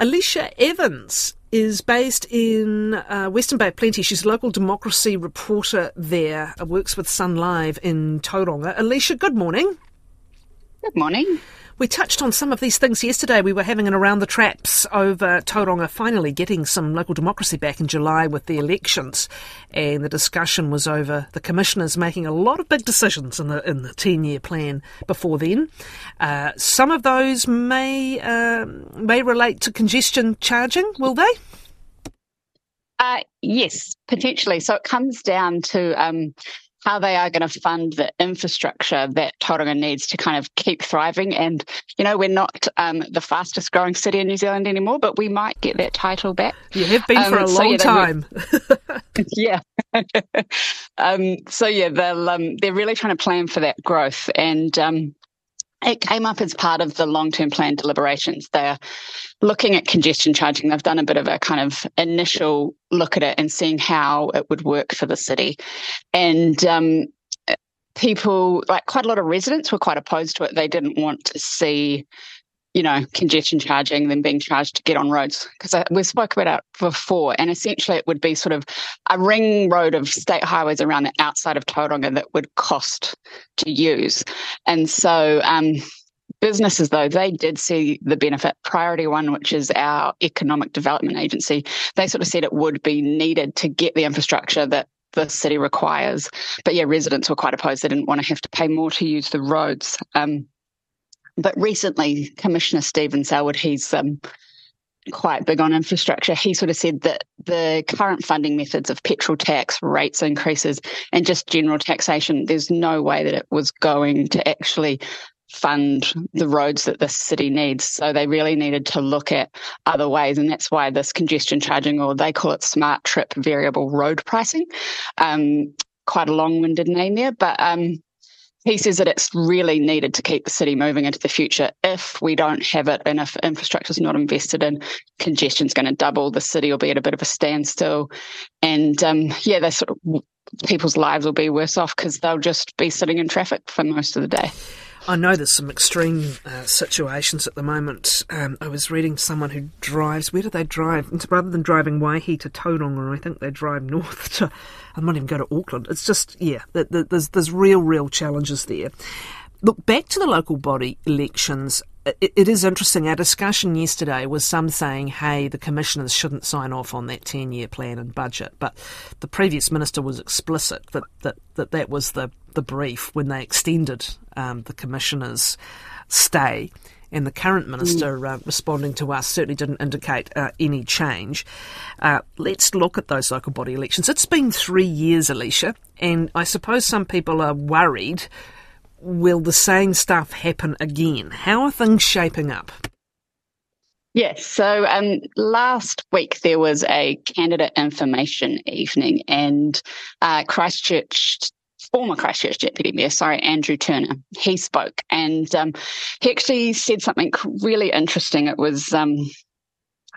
Alisha Evans is based in uh, Western Bay of Plenty. She's a local democracy reporter there, uh, works with Sun Live in Tauranga. Alisha, good morning. Good morning. We touched on some of these things yesterday. We were having an around the traps over Tauranga finally getting some local democracy back in July with the elections, and the discussion was over the commissioners making a lot of big decisions in the in the ten year plan before then. Uh, some of those may uh, may relate to congestion charging. Will they? Uh, yes, potentially. So it comes down to um, how they are going to fund the infrastructure that Tauranga needs to kind of keep thriving. And, you know, we're not um, the fastest growing city in New Zealand anymore, but we might get that title back. You have been um, for a long yeah, time. yeah. um, so, yeah, they'll, um, they're really trying to plan for that growth. And, um, it came up as part of the long term plan deliberations. They're looking at congestion charging. They've done a bit of a kind of initial look at it and seeing how it would work for the city. And um, people, like quite a lot of residents, were quite opposed to it. They didn't want to see you know, congestion charging them being charged to get on roads. Because we spoke about it before, and essentially it would be sort of a ring road of state highways around the outside of Tauranga that would cost to use. And so um, businesses, though, they did see the benefit. Priority One, which is our economic development agency, they sort of said it would be needed to get the infrastructure that the city requires. But yeah, residents were quite opposed. They didn't want to have to pay more to use the roads. Um, but recently, Commissioner Stephen Selwood, he's um, quite big on infrastructure. He sort of said that the current funding methods of petrol tax, rates increases, and just general taxation, there's no way that it was going to actually fund the roads that the city needs. So they really needed to look at other ways. And that's why this congestion charging, or they call it smart trip variable road pricing, um, quite a long winded name there. But um, he says that it's really needed to keep the city moving into the future. If we don't have it and if infrastructure is not invested in, congestion is going to double. The city will be at a bit of a standstill. And um, yeah, they sort of, people's lives will be worse off because they'll just be sitting in traffic for most of the day. I know there's some extreme uh, situations at the moment. Um, I was reading someone who drives. Where do they drive? Rather than driving Waihi to Tauranga, I think they drive north to. I might even go to Auckland. It's just yeah. There's there's real real challenges there. Look back to the local body elections it, it is interesting. Our discussion yesterday was some saying, hey, the commissioners shouldn't sign off on that 10 year plan and budget. But the previous minister was explicit that that, that, that was the, the brief when they extended um, the commissioners' stay. And the current minister mm. uh, responding to us certainly didn't indicate uh, any change. Uh, let's look at those local body elections. It's been three years, Alisha, and I suppose some people are worried will the same stuff happen again? How are things shaping up? Yes. So um, last week there was a candidate information evening, and uh, Christchurch former Christchurch Deputy Mayor, sorry, Andrew Turner, he spoke and um, he actually said something really interesting. It was, um,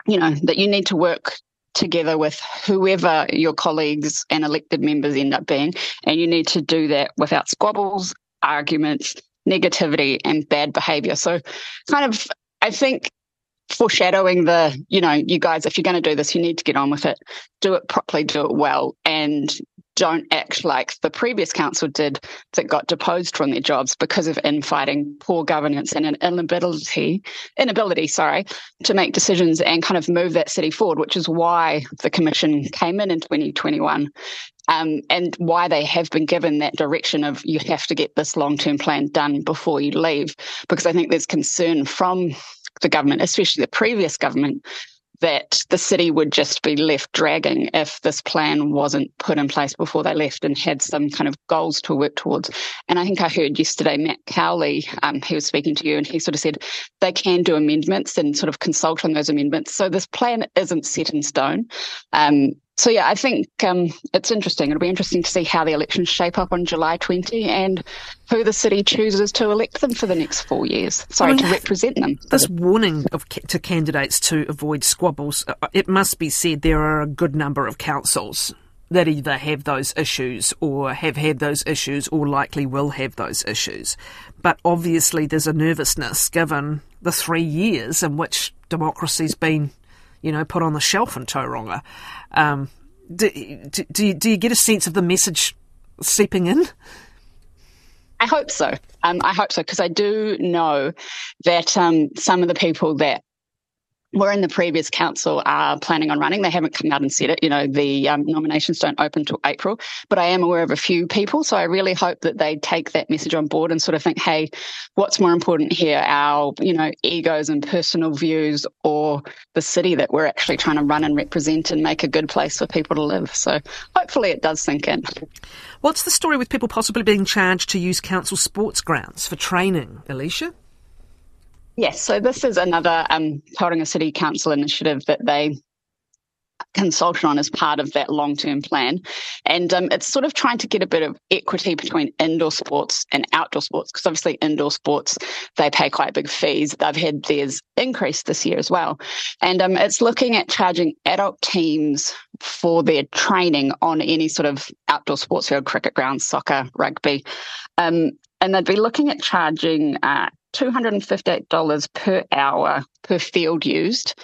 you know, that you need to work together with whoever your colleagues and elected members end up being, and you need to do that without squabbles arguments, negativity, and bad behavior. So, kind of, I think foreshadowing the, you know, you guys, if you're going to do this, you need to get on with it, do it properly, do it well, and don't act like the previous council did that got deposed from their jobs because of infighting, poor governance, and an inability, inability, sorry, to make decisions and kind of move that city forward, which is why the commission came in in 2021 um, and why they have been given that direction of you have to get this long term plan done before you leave. Because I think there's concern from the government, especially the previous government, that the city would just be left dragging if this plan wasn't put in place before they left and had some kind of goals to work towards. And I think I heard yesterday Matt Cowley, um, he was speaking to you, and he sort of said they can do amendments and sort of consult on those amendments. So this plan isn't set in stone. Um, so yeah, I think um, it's interesting. It'll be interesting to see how the elections shape up on July 20 and who the city chooses to elect them for the next four years. Sorry, I mean, to represent them. This warning of, to candidates to avoid squabbles, uh, it must be said there are a good number of councils that either have those issues or have had those issues or likely will have those issues. But obviously there's a nervousness given the three years in which democracy's been, you know, put on the shelf in Tauranga. Um, do, do, do, you, do you get a sense of the message seeping in? I hope so. Um, I hope so because I do know that um, some of the people that were in the previous council are planning on running. They haven't come out and said it. You know, the um, nominations don't open till April, but I am aware of a few people. So I really hope that they take that message on board and sort of think, hey, what's more important here? Our, you know, egos and personal views or the city that we're actually trying to run and represent and make a good place for people to live. So hopefully it does sink in. What's the story with people possibly being charged to use council sports grounds for training, Alisha? Yes, so this is another um, Tauranga City Council initiative that they consulted on as part of that long term plan. And um, it's sort of trying to get a bit of equity between indoor sports and outdoor sports, because obviously indoor sports, they pay quite big fees. They've had theirs increased this year as well. And um, it's looking at charging adult teams for their training on any sort of outdoor sports field, cricket grounds, soccer, rugby. Um, and they'd be looking at charging uh, $258 per hour per field used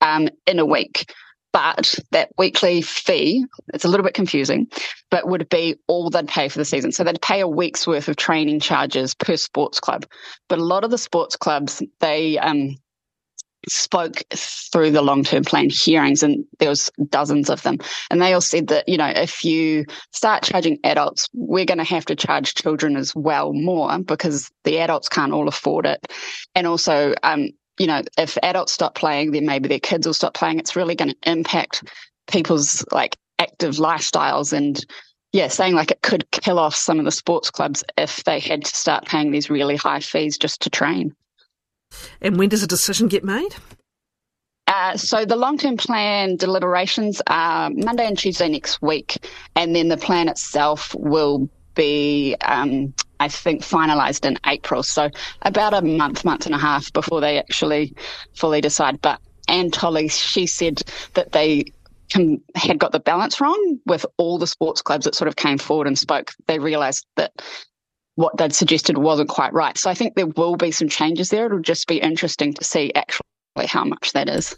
um, in a week. But that weekly fee, it's a little bit confusing, but would be all they'd pay for the season. So they'd pay a week's worth of training charges per sports club. But a lot of the sports clubs, they um, spoke through the long-term plan hearings and there was dozens of them. And they all said that you know if you start charging adults we're going to have to charge children as well more because the adults can't all afford it. And also um, you know if adults stop playing then maybe their kids will stop playing. It's really going to impact people's like active lifestyles. And yeah, saying like it could kill off some of the sports clubs if they had to start paying these really high fees just to train. And when does a decision get made? Uh, so the long-term plan deliberations are Monday and Tuesday next week, and then the plan itself will be, um, I think, finalised in April. So about a month, month and a half before they actually fully decide. But Anne Tolley, she said that they had got the balance wrong with all the sports clubs that sort of came forward and spoke. They realised that what they'd suggested wasn't quite right. So I think there will be some changes there. It'll just be interesting to see actually how much that is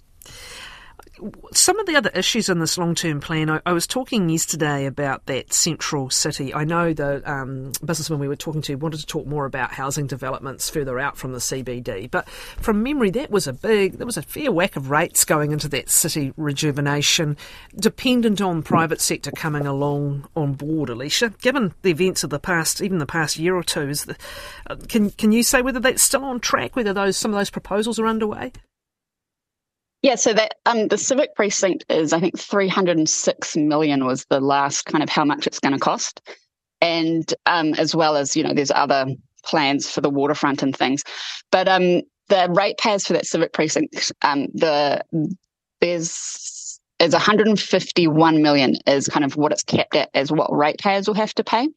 some of the other issues in this long term plan, I, I, was talking yesterday about that central city. I know the um, businessman we were talking to wanted to talk more about housing developments further out from the CBD, but from memory, that was a big, there was a fair whack of rates going into that city rejuvenation, dependent on private sector coming along on board. Alisha, given the events of the past, even the past year or two, is the, uh, can can you say whether that's still on track? Whether those some of those proposals are underway? Yeah, so that um, the civic precinct is, I think, 306 million was the last kind of how much it's going to cost, and um, as well as you know, there's other plans for the waterfront and things, but um, the ratepayers for that civic precinct, um, the there's is 151 million is kind of what it's capped at as what ratepayers will have to pay.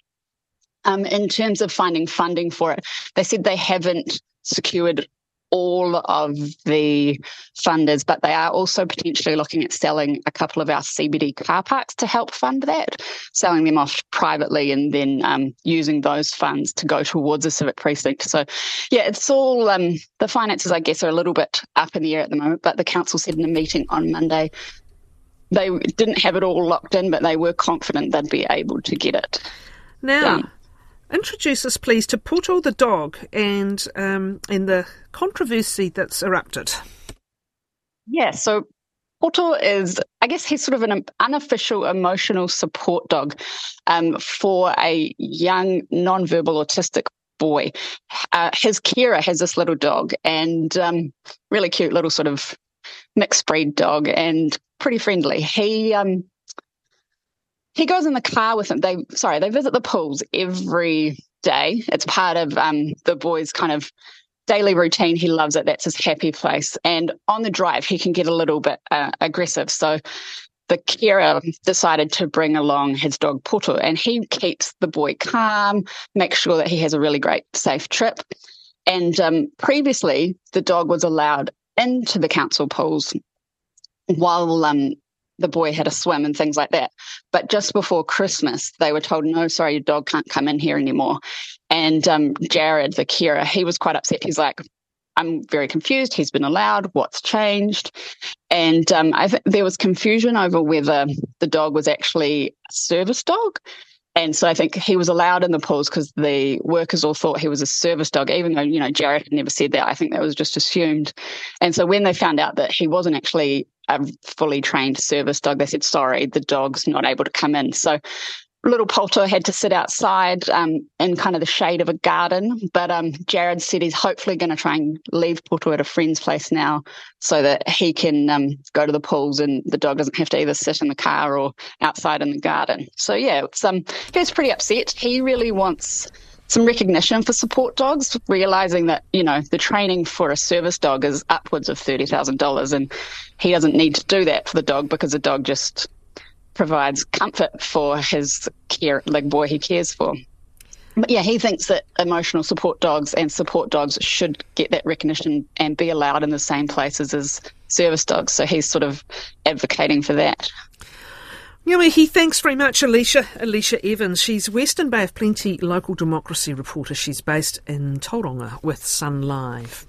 Um, in terms of finding funding for it, they said they haven't secured all of the funders, but they are also potentially looking at selling a couple of our CBD car parks to help fund that, selling them off privately and then um, using those funds to go towards a civic precinct. So, yeah, it's all um, the finances, I guess, are a little bit up in the air at the moment, but the council said in a meeting on Monday they didn't have it all locked in, but they were confident they'd be able to get it. Now, done. Introduce us, please, to Poto the dog and um, in the controversy that's erupted. Yeah, so Poto is, I guess, he's sort of an unofficial emotional support dog um, for a young non-verbal autistic boy. Uh, his Kira has this little dog and um, really cute little sort of mixed breed dog and pretty friendly. He um, he goes in the car with them. They sorry, they visit the pools every day. It's part of um, the boys' kind of daily routine. He loves it. That's his happy place. And on the drive, he can get a little bit uh, aggressive. So the carer decided to bring along his dog Poto, and he keeps the boy calm, makes sure that he has a really great, safe trip. And um, previously, the dog was allowed into the council pools while um, the boy had a swim and things like that. But just before Christmas, they were told, no, sorry, your dog can't come in here anymore. And um, Jared, the carer, he was quite upset. He's like, I'm very confused. He's been allowed. What's changed? And um, I think there was confusion over whether the dog was actually a service dog. And so I think he was allowed in the pools because the workers all thought he was a service dog, even though, you know, Jared never said that. I think that was just assumed. And so when they found out that he wasn't actually a fully trained service dog, they said, sorry, the dog's not able to come in. So little Poto had to sit outside um, in kind of the shade of a garden. But um, Jared said he's hopefully going to try and leave Poto at a friend's place now so that he can um, go to the pools and the dog doesn't have to either sit in the car or outside in the garden. So, yeah, it's, um, he was pretty upset. He really wants some recognition for support dogs, realizing that, you know, the training for a service dog is upwards of $30,000 and he doesn't need to do that for the dog because the dog just provides comfort for his care, like boy he cares for. But yeah, he thinks that emotional support dogs and support dogs should get that recognition and be allowed in the same places as service dogs. So he's sort of advocating for that. He thanks very much, Alisha. Alisha Evans. She's Western Bay of Plenty local democracy reporter. She's based in Tauranga with Sun Live.